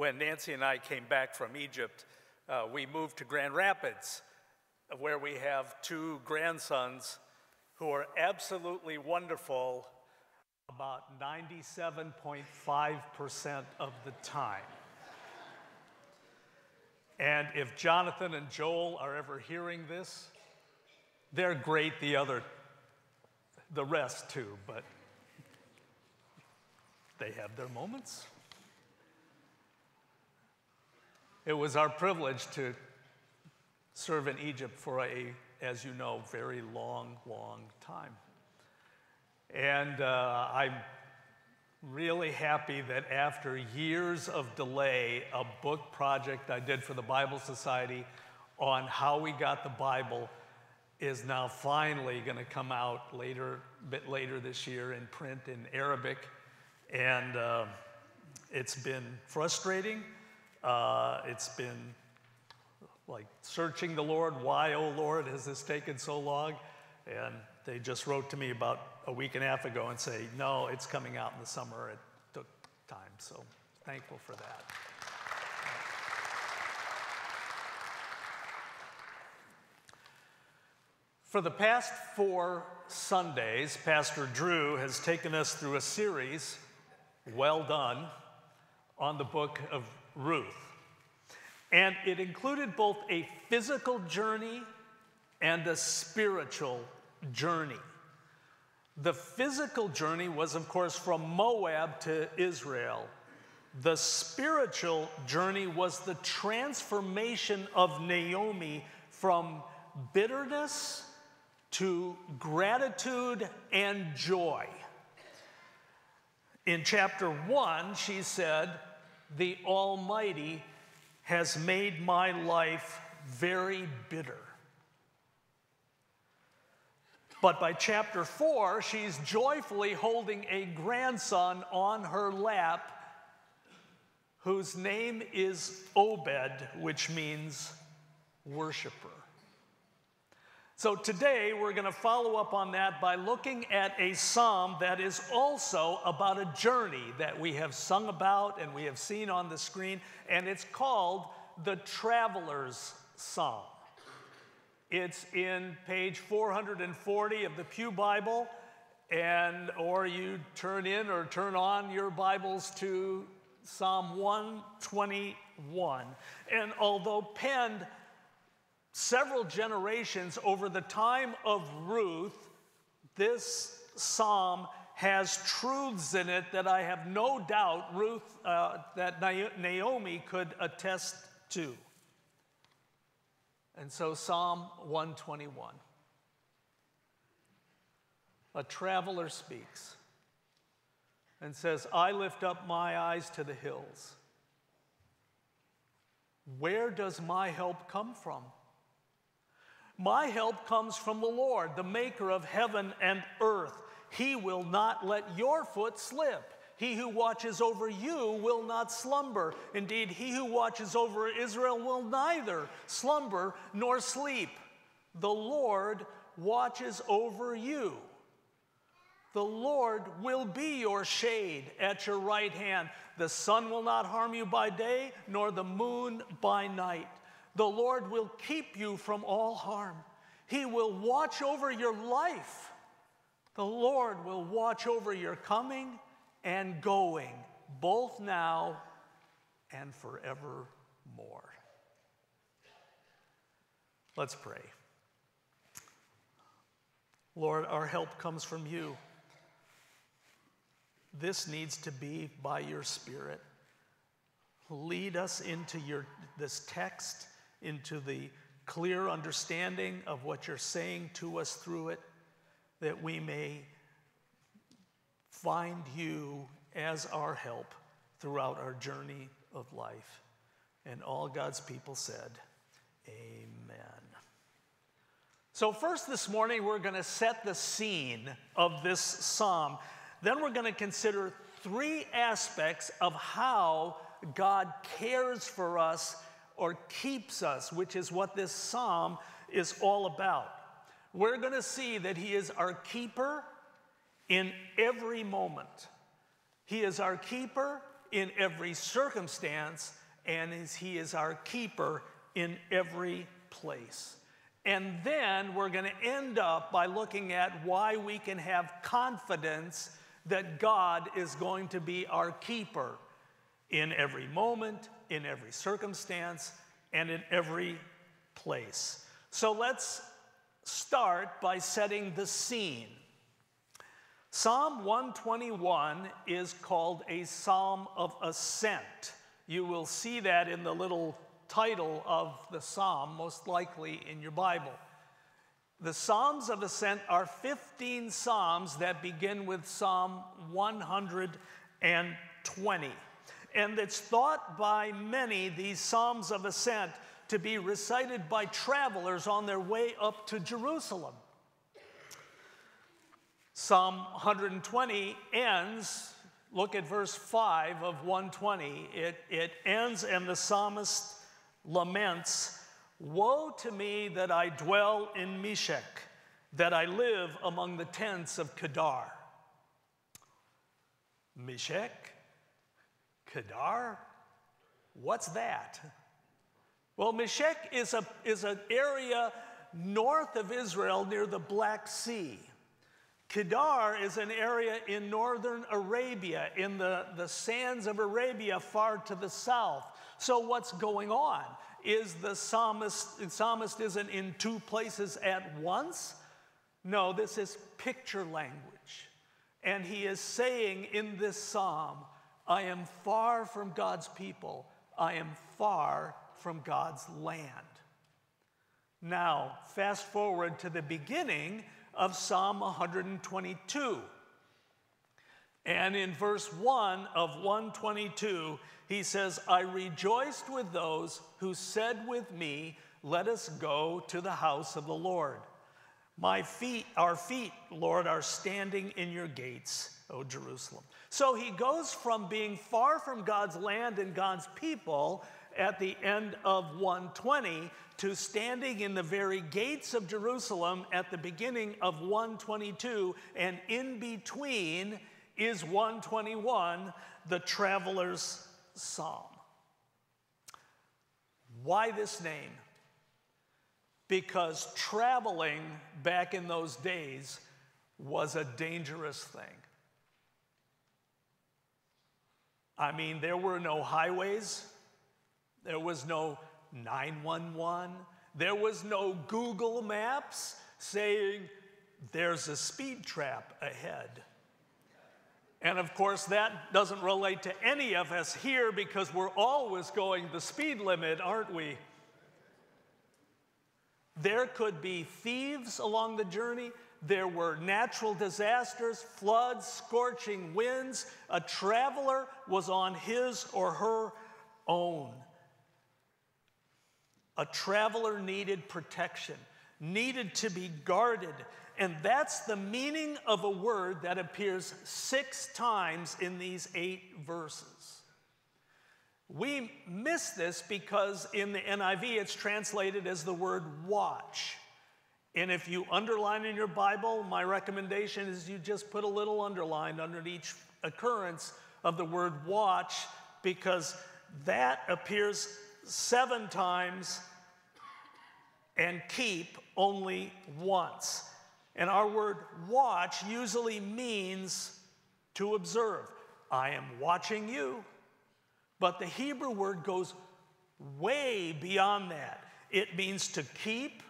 when Nancy and I came back from Egypt, uh, we moved to Grand Rapids, where we have two grandsons who are absolutely wonderful about 97.5% of the time. And if Jonathan and Joel are ever hearing this, they're great the other the rest too, but they have their moments. It was our privilege to serve in Egypt for a, as you know, very long, long time. And uh, I'm really happy that after years of delay, a book project I did for the Bible Society on how we got the Bible is now finally going to come out later, a bit later this year in print in Arabic. And uh, it's been frustrating. Uh, it's been like searching the Lord. Why, oh Lord, has this taken so long? And they just wrote to me about a week and a half ago and say, no, it's coming out in the summer. It took time. So thankful for that. For the past four Sundays, Pastor Drew has taken us through a series, well done, on the book of Ruth. And it included both a physical journey and a spiritual journey. The physical journey was, of course, from Moab to Israel. The spiritual journey was the transformation of Naomi from bitterness to gratitude and joy. In chapter one, she said, The Almighty has made my life very bitter. But by chapter four, she's joyfully holding a grandson on her lap whose name is Obed, which means worshiper. So today we're going to follow up on that by looking at a psalm that is also about a journey that we have sung about and we have seen on the screen, and it's called the Traveler's Psalm. It's in page 440 of the Pew Bible, and or you turn in or turn on your Bibles to Psalm 121. And although penned several generations over the time of Ruth, this psalm has truths in it that I have no doubt Ruth, uh, that Naomi could attest to. And so, Psalm 121. A traveler speaks and says, I lift up my eyes to the hills. Where does my help come from? My help comes from the Lord, the maker of heaven and earth. He will not let your foot slip. He who watches over you will not slumber. Indeed, he who watches over Israel will neither slumber nor sleep. The Lord watches over you. The Lord will be your shade at your right hand. The sun will not harm you by day, nor the moon by night. The Lord will keep you from all harm. He will watch over your life. The Lord will watch over your coming and going, both now and forevermore. Let's pray. Lord, our help comes from you. This needs to be by your Spirit. Lead us into your, this text into the clear understanding of what you're saying to us through it, that we may find you as our help throughout our journey of life. And all God's people said, Amen. So, first this morning, we're going to set the scene of this psalm. Then, we're going to consider three aspects of how God cares for us or keeps us, which is what this psalm is all about. We're going to see that He is our keeper in every moment. He is our keeper in every circumstance, and He is our keeper in every place. And then we're going to end up by looking at why we can have confidence that God is going to be our keeper in every moment, in every circumstance, and in every place. So let's start by setting the scene. Psalm 121 is called a psalm of ascent. You will see that in the little title of the psalm, most likely in your Bible. The Psalms of Ascent are 15 Psalms that begin with Psalm 120. And it's thought by many, these Psalms of Ascent, to be recited by travelers on their way up to Jerusalem. Psalm 120 ends, look at verse 5 of 120. It, it ends, and the psalmist laments Woe to me that I dwell in Meshech, that I live among the tents of Kedar. Meshech? Kedar? What's that? Well, Meshech is, a, is an area north of Israel near the Black Sea. Kedar is an area in northern Arabia, in the, the sands of Arabia far to the south. So, what's going on? Is the psalmist, psalmist isn't in two places at once? No, this is picture language. And he is saying in this psalm, I am far from God's people, I am far from God's land. Now, fast forward to the beginning of Psalm 122. And in verse 1 of 122, he says, I rejoiced with those who said with me, Let us go to the house of the Lord. My feet, our feet, Lord, are standing in your gates, O Jerusalem. So he goes from being far from God's land and God's people at the end of 120 to standing in the very gates of Jerusalem at the beginning of 122, and in between is 121, the traveler's psalm. Why this name? Because traveling back in those days was a dangerous thing. I mean, there were no highways, there was no 911, there was no Google Maps saying there's a speed trap ahead. And of course, that doesn't relate to any of us here because we're always going the speed limit, aren't we? There could be thieves along the journey. There were natural disasters, floods, scorching winds. A traveler was on his or her own. A traveler needed protection, needed to be guarded, and that's the meaning of a word that appears six times in these eight verses. We miss this because in the NIV it's translated as the word watch. And if you underline in your Bible, my recommendation is you just put a little underline under each occurrence of the word watch because that appears seven times and keep only once. And our word watch usually means to observe. I am watching you. But the Hebrew word goes way beyond that. It means to keep,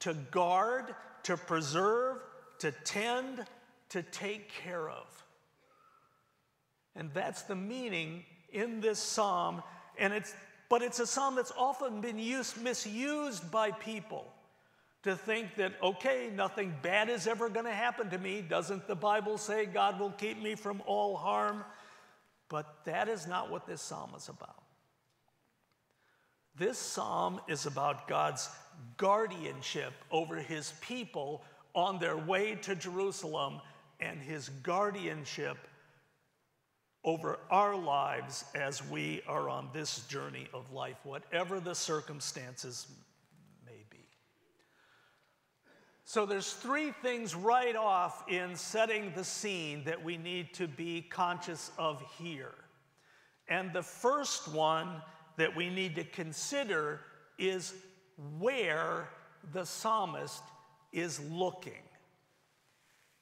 to guard, to preserve, to tend, to take care of. And that's the meaning in this psalm. And it's, but it's a psalm that's often been used, misused by people to think that, okay, nothing bad is ever going to happen to me. Doesn't the Bible say God will keep me from all harm? But that is not what this psalm is about. This psalm is about God's guardianship over his people on their way to Jerusalem and his guardianship over our lives as we are on this journey of life, whatever the circumstances may be. so there's three things right off in setting the scene that we need to be conscious of here. And the first one that we need to consider is where the psalmist is looking.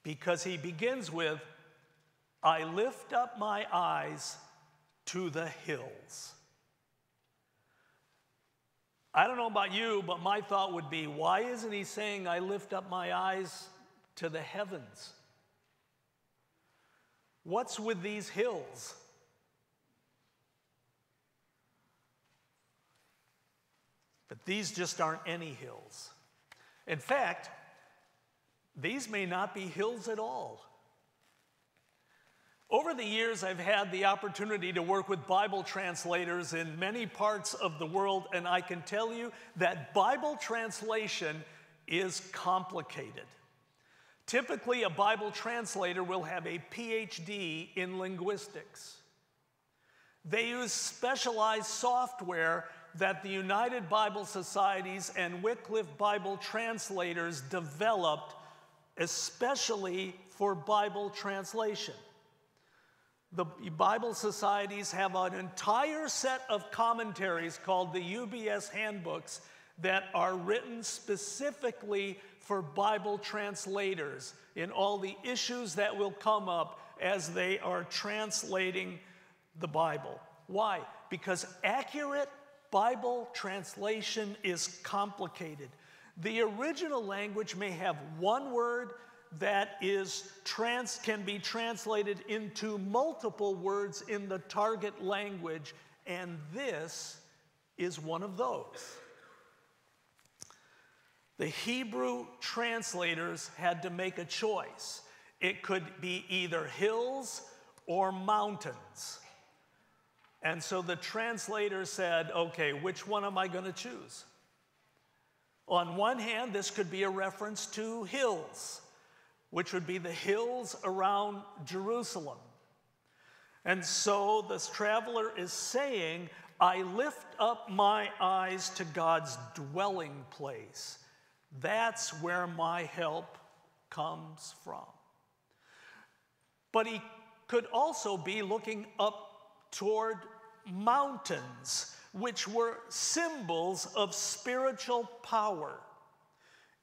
Because he begins with, I lift up my eyes to the hills. I don't know about you, but my thought would be why isn't he saying, I lift up my eyes to the heavens? What's with these hills? But these just aren't any hills. In fact, these may not be hills at all. Over the years, I've had the opportunity to work with Bible translators in many parts of the world, and I can tell you that Bible translation is complicated. Typically, a Bible translator will have a PhD in linguistics. They use specialized software that the United Bible Societies and Wycliffe Bible translators developed, especially for Bible translation. The Bible societies have an entire set of commentaries called the UBS handbooks that are written specifically for Bible translators in all the issues that will come up as they are translating the Bible. Why? Because accurate Bible translation is complicated. The original language may have one word that is trans, can be translated into multiple words in the target language, and this is one of those. The Hebrew translators had to make a choice. It could be either hills or mountains. And so the translator said, okay, which one am I going to choose? On one hand, this could be a reference to hills which would be the hills around Jerusalem. And so this traveler is saying, I lift up my eyes to God's dwelling place. That's where my help comes from. But he could also be looking up toward mountains, which were symbols of spiritual power.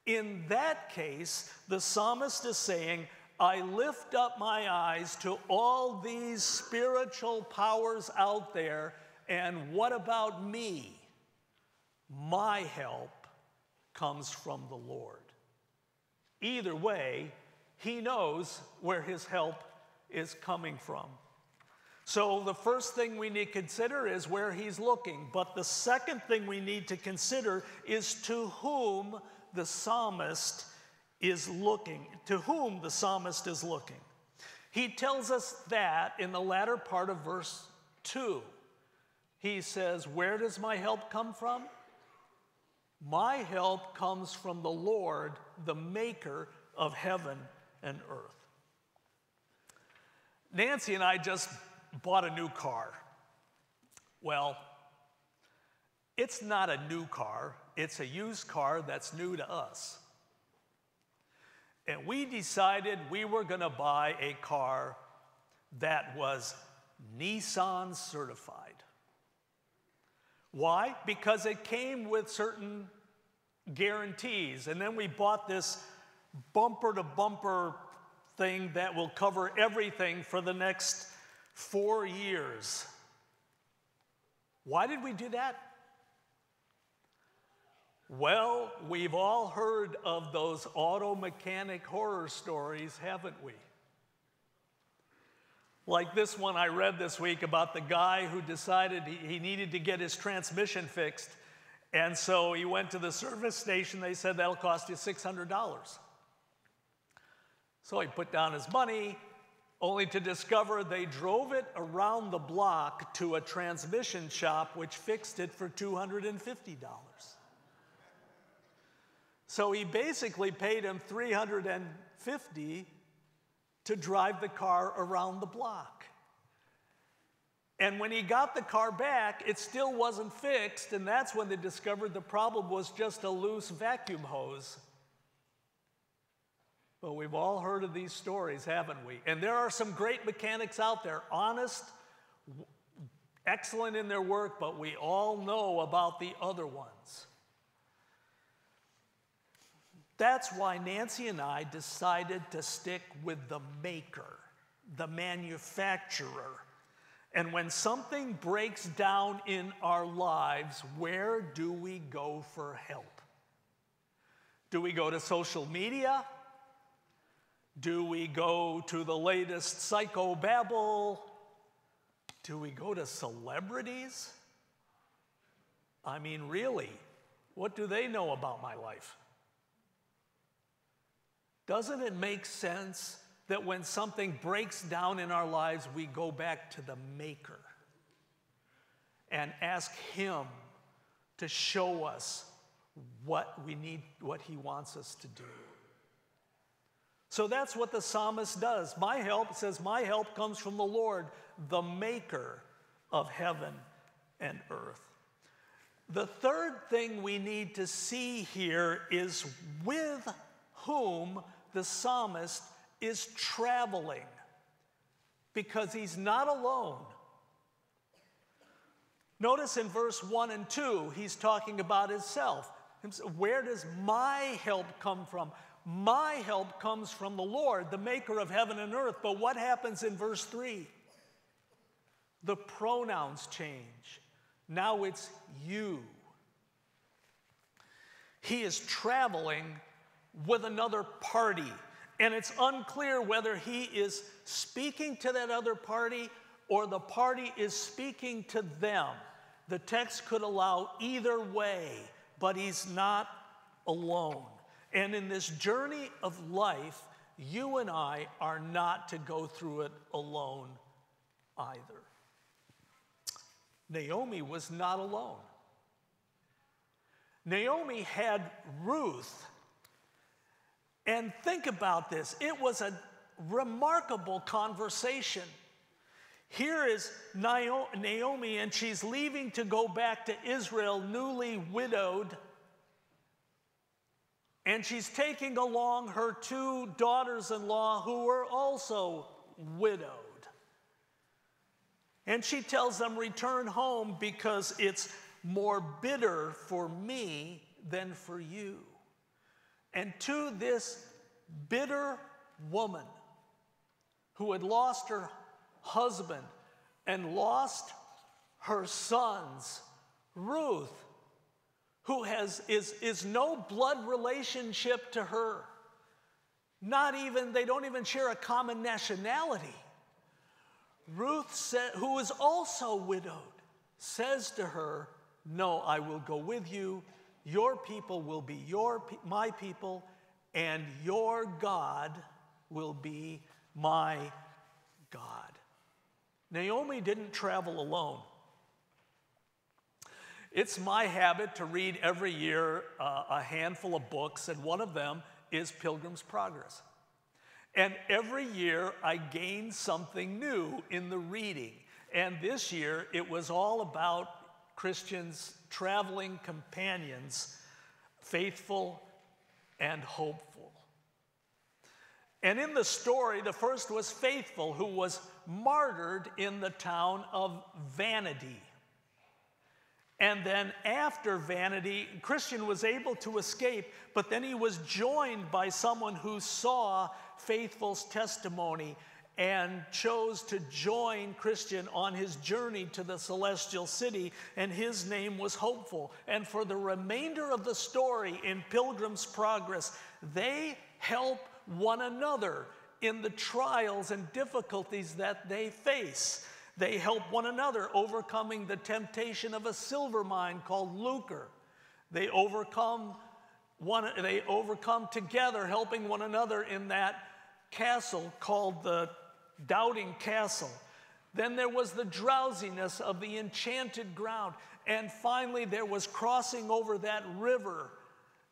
In that case, the psalmist is saying, I lift up my eyes to all these spiritual powers out there, and what about me? My help comes from the Lord. Either way, he knows where his help is coming from. So, the first thing we need to consider is where he's looking. But the second thing we need to consider is to whom the psalmist is looking, to whom the psalmist is looking. He tells us that in the latter part of verse 2. He says, Where does my help come from? My help comes from the Lord, the maker of heaven and earth. Nancy and I just bought a new car. Well, it's not a new car, it's a used car that's new to us. And we decided we were going to buy a car that was Nissan certified. Why? Because it came with certain guarantees. And then we bought this bumper to bumper thing that will cover everything for the next four years. Why did we do that? Well, we've all heard of those auto mechanic horror stories, haven't we? Like this one I read this week about the guy who decided he, needed to get his transmission fixed. And so he went to the service station. They said that'll cost you $600. So he put down his money, only to discover they drove it around the block to a transmission shop, which fixed it for $250. So he basically paid him 350 to drive the car around the block. And when he got the car back, it still wasn't fixed, and that's when they discovered the problem was just a loose vacuum hose. But we've all heard of these stories, haven't we? And there are some great mechanics out there, honest, excellent in their work, but we all know about the other ones. That's why Nancy and I decided to stick with the maker, the manufacturer. And when something breaks down in our lives, where do we go for help? Do we go to social media? Do we go to the latest psychobabble? Do we go to celebrities? I mean, really, what do they know about my life? Doesn't it make sense that when something breaks down in our lives, we go back to the Maker and ask Him to show us what we need, what He wants us to do? So that's what the psalmist does. My help says, My help comes from the Lord, the Maker of heaven and earth. The third thing we need to see here is with whom the psalmist is traveling because he's not alone. Notice in verse 1 and 2, he's talking about himself. Where does my help come from? My help comes from the Lord, the maker of heaven and earth. But what happens in verse 3? The pronouns change. Now it's you. He is traveling with another party. And it's unclear whether he is speaking to that other party or the party is speaking to them. The text could allow either way, but he's not alone. And in this journey of life, you and I are not to go through it alone either. Naomi was not alone. Naomi had Ruth and think about this it was a remarkable conversation. Here is Naomi, and she's leaving to go back to Israel, newly widowed. And she's taking along her two daughters in law who were also widowed. And she tells them, Return home because it's more bitter for me than for you. And to this bitter woman who had lost her husband and lost her sons, Ruth, who has, is, is no blood relationship to her. Not even, they don't even share a common nationality. Ruth, said, who is also widowed, says to her, No, I will go with you your people will be your, my people, and your God will be my God. Naomi didn't travel alone. It's my habit to read every year uh, a handful of books, and one of them is Pilgrim's Progress. And every year I gain something new in the reading. And this year it was all about Christians traveling companions, faithful and hopeful. And in the story, the first was faithful, who was martyred in the town of Vanity. And then after Vanity, Christian was able to escape, but then he was joined by someone who saw Faithful's testimony and chose to join Christian on his journey to the celestial city, and his name was Hopeful. And for the remainder of the story in Pilgrim's Progress, they help one another in the trials and difficulties that they face. They help one another overcoming the temptation of a silver mine called lucre. They overcome one, they overcome together, helping one another in that castle called the doubting castle. Then there was the drowsiness of the enchanted ground. And finally, there was crossing over that river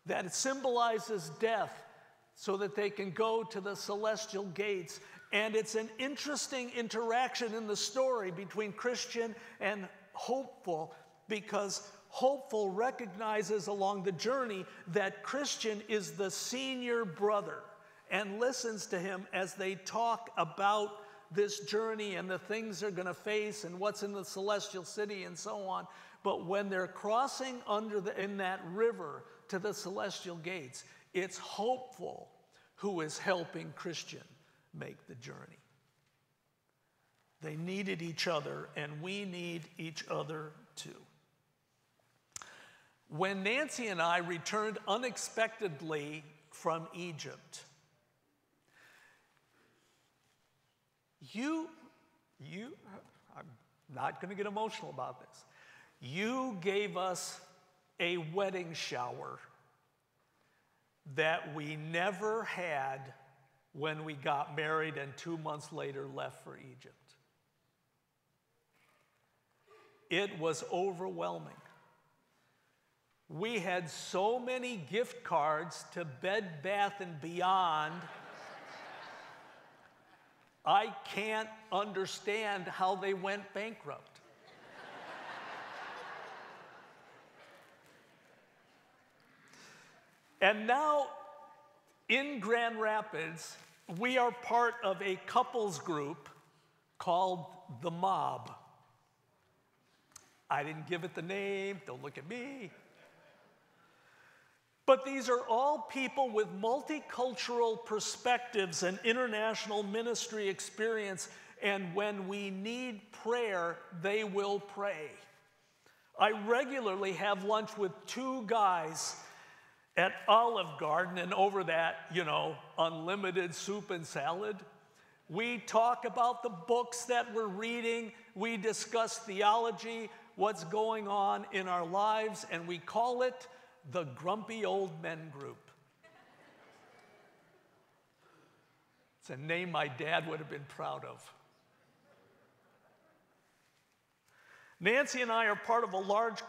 that symbolizes death so that they can go to the celestial gates. And it's an interesting interaction in the story between Christian and hopeful because hopeful recognizes along the journey that Christian is the senior brother and listens to him as they talk about this journey and the things they're going to face and what's in the celestial city and so on. But when they're crossing under the, in that river to the celestial gates, it's hopeful who is helping Christian make the journey. They needed each other, and we need each other too. When Nancy and I returned unexpectedly from Egypt, you, you, I'm not going to get emotional about this. You gave us a wedding shower that we never had when we got married and two months later left for Egypt. It was overwhelming. We had so many gift cards to Bed Bath and Beyond. I can't understand how they went bankrupt. and now in Grand Rapids, we are part of a couples group called The Mob. I didn't give it the name, don't look at me. But these are all people with multicultural perspectives and international ministry experience, and when we need prayer, they will pray. I regularly have lunch with two guys at Olive Garden, and over that, you know, unlimited soup and salad. We talk about the books that we're reading, we discuss theology, what's going on in our lives, and we call it the Grumpy Old Men Group. It's a name my dad would have been proud of. Nancy and I are part of a large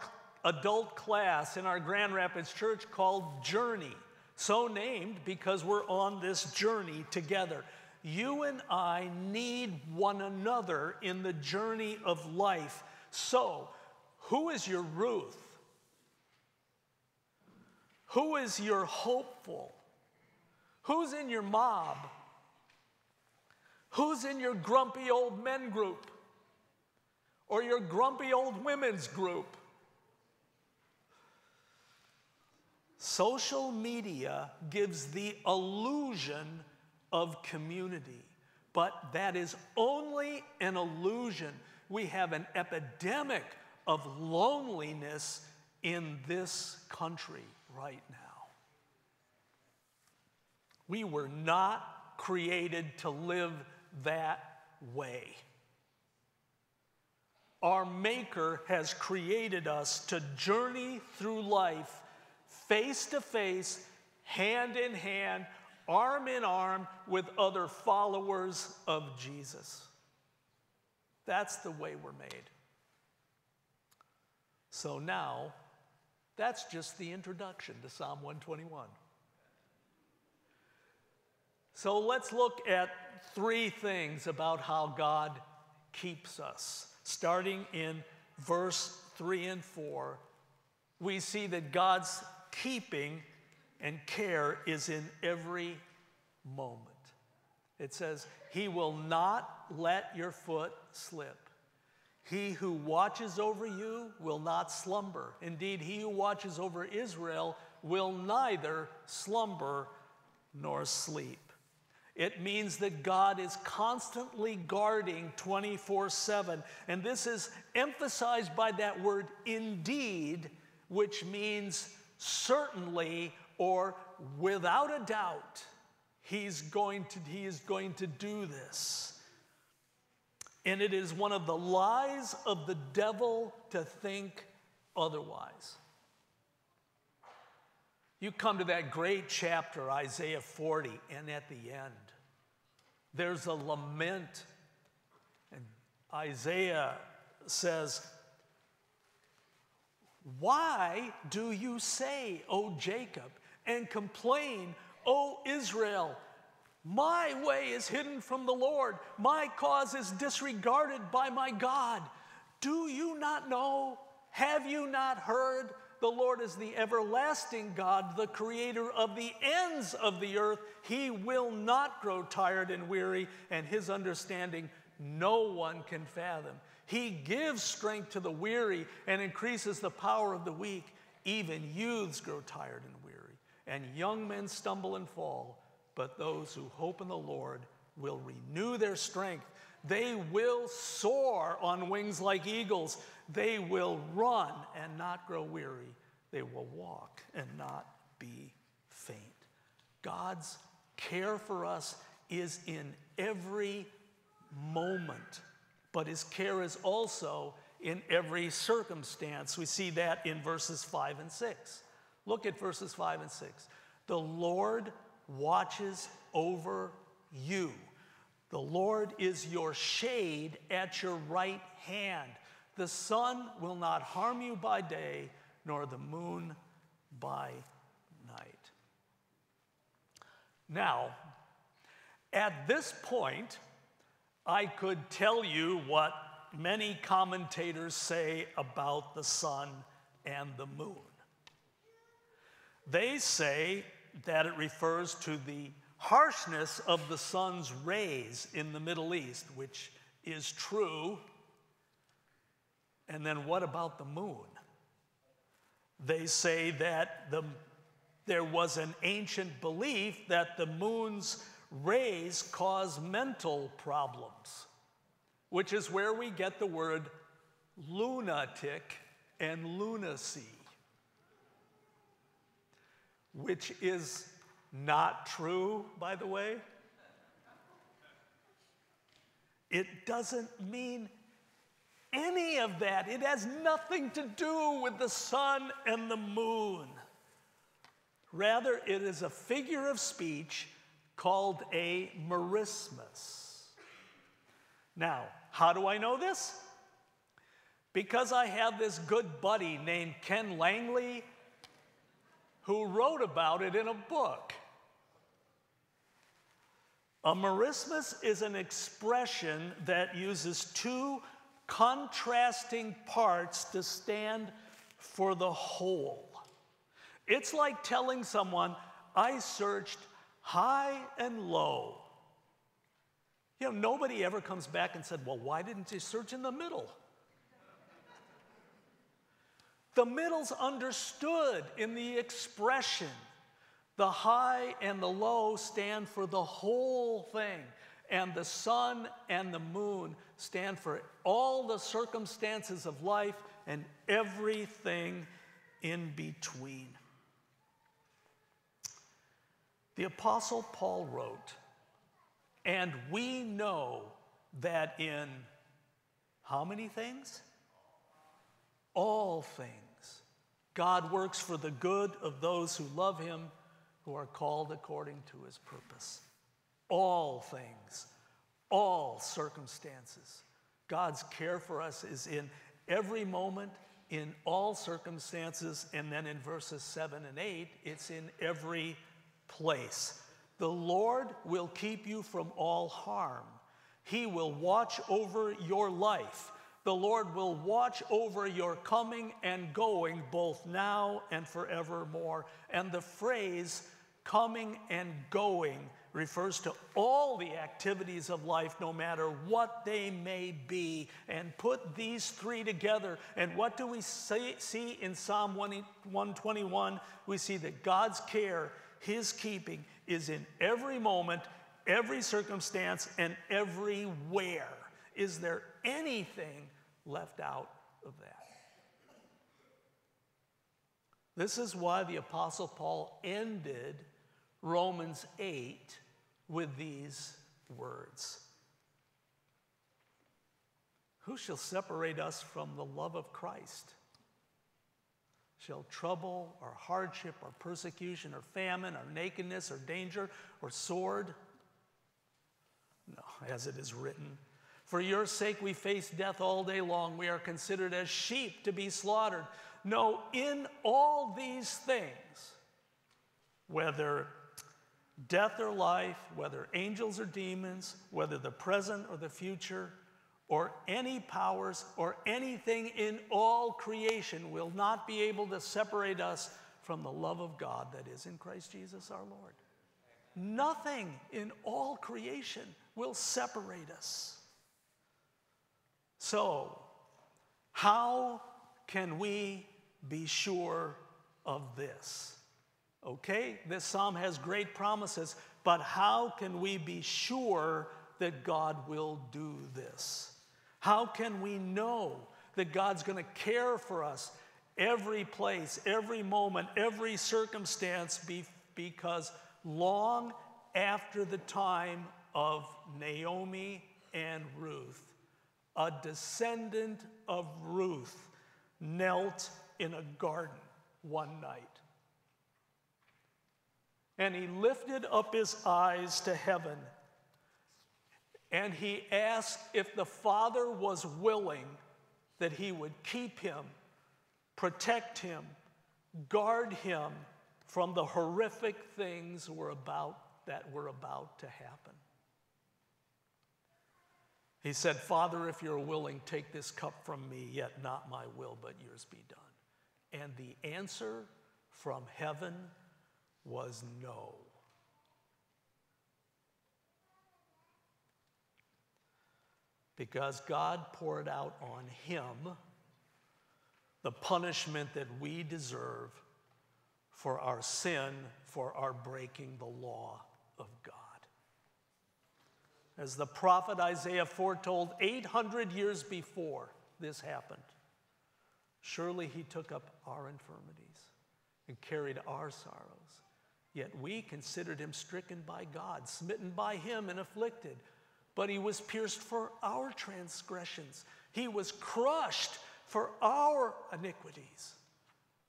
adult class in our Grand Rapids church called Journey, so named because we're on this journey together. You and I need one another in the journey of life. So, who is your Ruth? Who is your hopeful? Who's in your mob? Who's in your grumpy old men group? Or your grumpy old women's group? Social media gives the illusion of community, but that is only an illusion. We have an epidemic of loneliness in this country right now. We were not created to live that way. Our Maker has created us to journey through life face to face, hand in hand, arm in arm with other followers of Jesus. That's the way we're made. So now, that's just the introduction to Psalm 121. So let's look at three things about how God keeps us. Starting in verse 3 and 4, we see that God's keeping and care is in every moment. It says, He will not let your foot slip. He who watches over you will not slumber. Indeed, he who watches over Israel will neither slumber nor sleep. It means that God is constantly guarding 24 7. And this is emphasized by that word indeed, which means certainly or without a doubt. He's going to, he is going to do this. And it is one of the lies of the devil to think otherwise. You come to that great chapter, Isaiah 40, and at the end, there's a lament. And Isaiah says, Why do you say, O Jacob, and complain, O Israel? My way is hidden from the Lord. My cause is disregarded by my God. Do you not know? Have you not heard? The Lord is the everlasting God, the creator of the ends of the earth. He will not grow tired and weary, and his understanding no one can fathom. He gives strength to the weary and increases the power of the weak. Even youths grow tired and weary, and young men stumble and fall. But those who hope in the Lord will renew their strength. They will soar on wings like eagles. They will run and not grow weary. They will walk and not be faint. God's care for us is in every moment, but his care is also in every circumstance. We see that in verses 5 and 6. Look at verses 5 and 6. The Lord watches over you. The Lord is your shade at your right hand. The sun will not harm you by day, nor the moon by night. Now, at this point, I could tell you what many commentators say about the sun and the moon. They say that it refers to the harshness of the sun's rays in the Middle East, which is true. And then what about the moon? They say that the, there was an ancient belief that the moon's rays cause mental problems, which is where we get the word lunatic and lunacy, which is not true, by the way. It doesn't mean any of that. It has nothing to do with the sun and the moon. Rather, it is a figure of speech called a merismus. Now, how do I know this? Because I have this good buddy named Ken Langley who wrote about it in a book. A merismus is an expression that uses two contrasting parts to stand for the whole. It's like telling someone, I searched high and low. You know, nobody ever comes back and said, Well, why didn't you search in the middle? The middle's understood in the expression. The high and the low stand for the whole thing, and the sun and the moon stand for all the circumstances of life and everything in between. The Apostle Paul wrote, and we know that in how many things? All things. God works for the good of those who love him, who are called according to his purpose. All things, all circumstances. God's care for us is in every moment, in all circumstances, and then in verses 7 and 8, it's in every place. The Lord will keep you from all harm. He will watch over your life. The Lord will watch over your coming and going both now and forevermore. And the phrase coming and going refers to all the activities of life, no matter what they may be. And put these three together. And what do we see, in Psalm 121? We see that God's care his keeping is in every moment, every circumstance, and everywhere. Is there anything left out of that? This is why the Apostle Paul ended Romans 8 with these words Who shall separate us from the love of Christ? Shall trouble or hardship or persecution or famine or nakedness or danger or sword? No, as it is written. For your sake we face death all day long. We are considered as sheep to be slaughtered. No, in all these things, whether death or life, whether angels or demons, whether the present or the future, or any powers or anything in all creation will not be able to separate us from the love of God that is in Christ Jesus our Lord. Nothing in all creation will separate us. So, how can we be sure of this? Okay, this psalm has great promises, but how can we be sure that God will do this? How can we know that God's going to care for us every place, every moment, every circumstance be, because long after the time of Naomi and Ruth, a descendant of Ruth knelt in a garden one night. And he lifted up his eyes to heaven and he asked if the father was willing that he would keep him, protect him, guard him from the horrific things were about, that were about to happen. He said, Father, if you're willing, take this cup from me, yet not my will, but yours be done. And the answer from heaven was no. Because God poured out on him the punishment that we deserve for our sin, for our breaking the law of God. As the prophet Isaiah foretold 800 years before this happened, surely he took up our infirmities and carried our sorrows. Yet we considered him stricken by God, smitten by him, and afflicted. But he was pierced for our transgressions, he was crushed for our iniquities.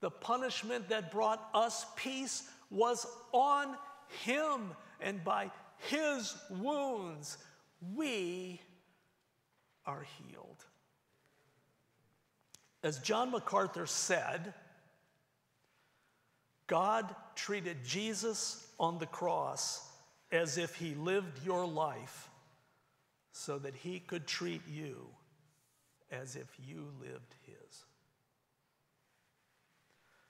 The punishment that brought us peace was on him, and by his wounds we are healed. As John MacArthur said, God treated Jesus on the cross as if he lived your life so that he could treat you as if you lived his.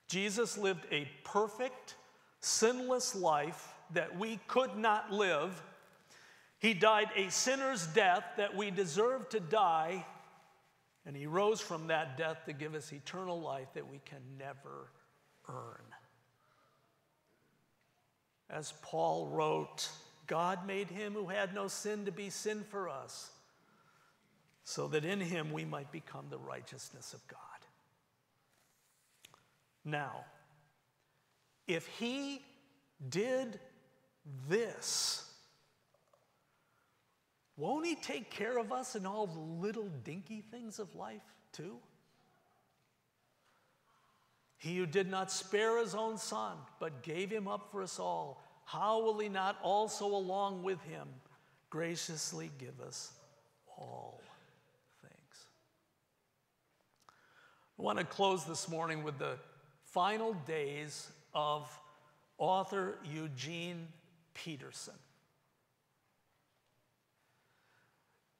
Jesus lived a perfect, sinless life that we could not live. He died a sinner's death that we deserved to die, and he rose from that death to give us eternal life that we can never earn. As Paul wrote, God made him who had no sin to be sin for us, so that in him we might become the righteousness of God. Now, if he did this, won't he take care of us in all the little dinky things of life too? He who did not spare his own son, but gave him up for us all, how will he not also, along with him, graciously give us all things? I want to close this morning with the final days of author Eugene Peterson.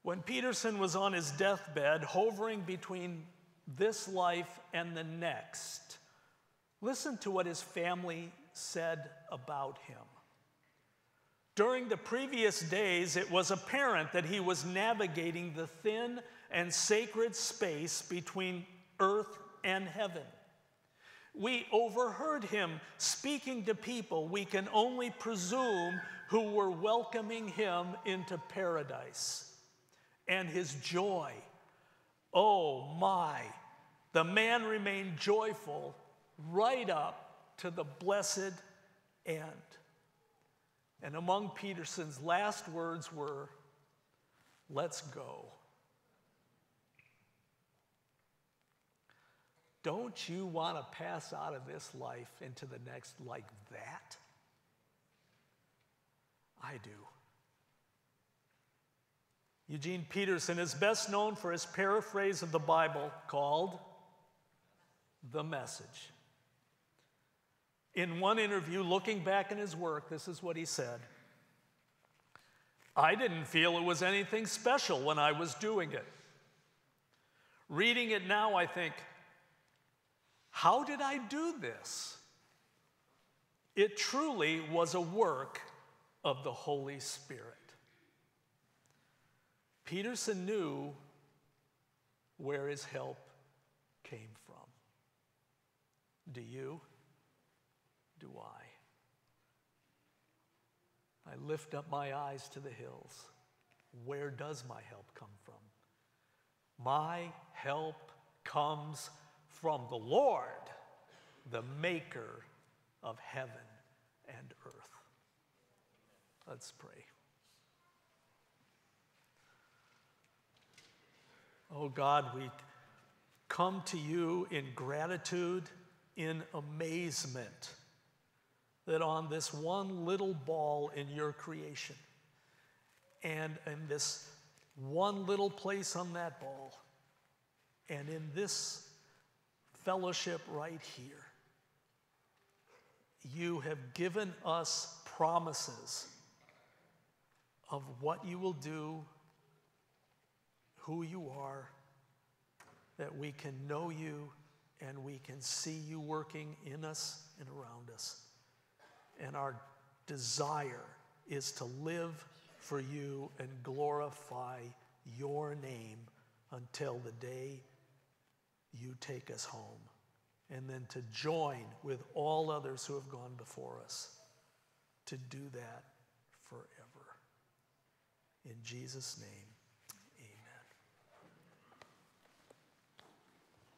When Peterson was on his deathbed, hovering between this life and the next, listen to what his family said about him. During the previous days, it was apparent that he was navigating the thin and sacred space between earth and heaven. We overheard him speaking to people we can only presume who were welcoming him into paradise. And his joy, oh my, the man remained joyful right up to the blessed end. And among Peterson's last words were, Let's go. Don't you want to pass out of this life into the next like that? I do. Eugene Peterson is best known for his paraphrase of the Bible called The Message. In one interview, looking back in his work, this is what he said I didn't feel it was anything special when I was doing it. Reading it now, I think, how did I do this? It truly was a work of the Holy Spirit. Peterson knew where his help came from. Do you? Do I? I lift up my eyes to the hills. Where does my help come from? My help comes from the Lord, the maker of heaven and earth. Let's pray. Oh God, we come to you in gratitude, in amazement that on this one little ball in your creation and in this one little place on that ball and in this fellowship right here, you have given us promises of what you will do, who you are, that we can know you and we can see you working in us and around us. And our desire is to live for you and glorify your name until the day you take us home. And then to join with all others who have gone before us to do that forever. In Jesus' name.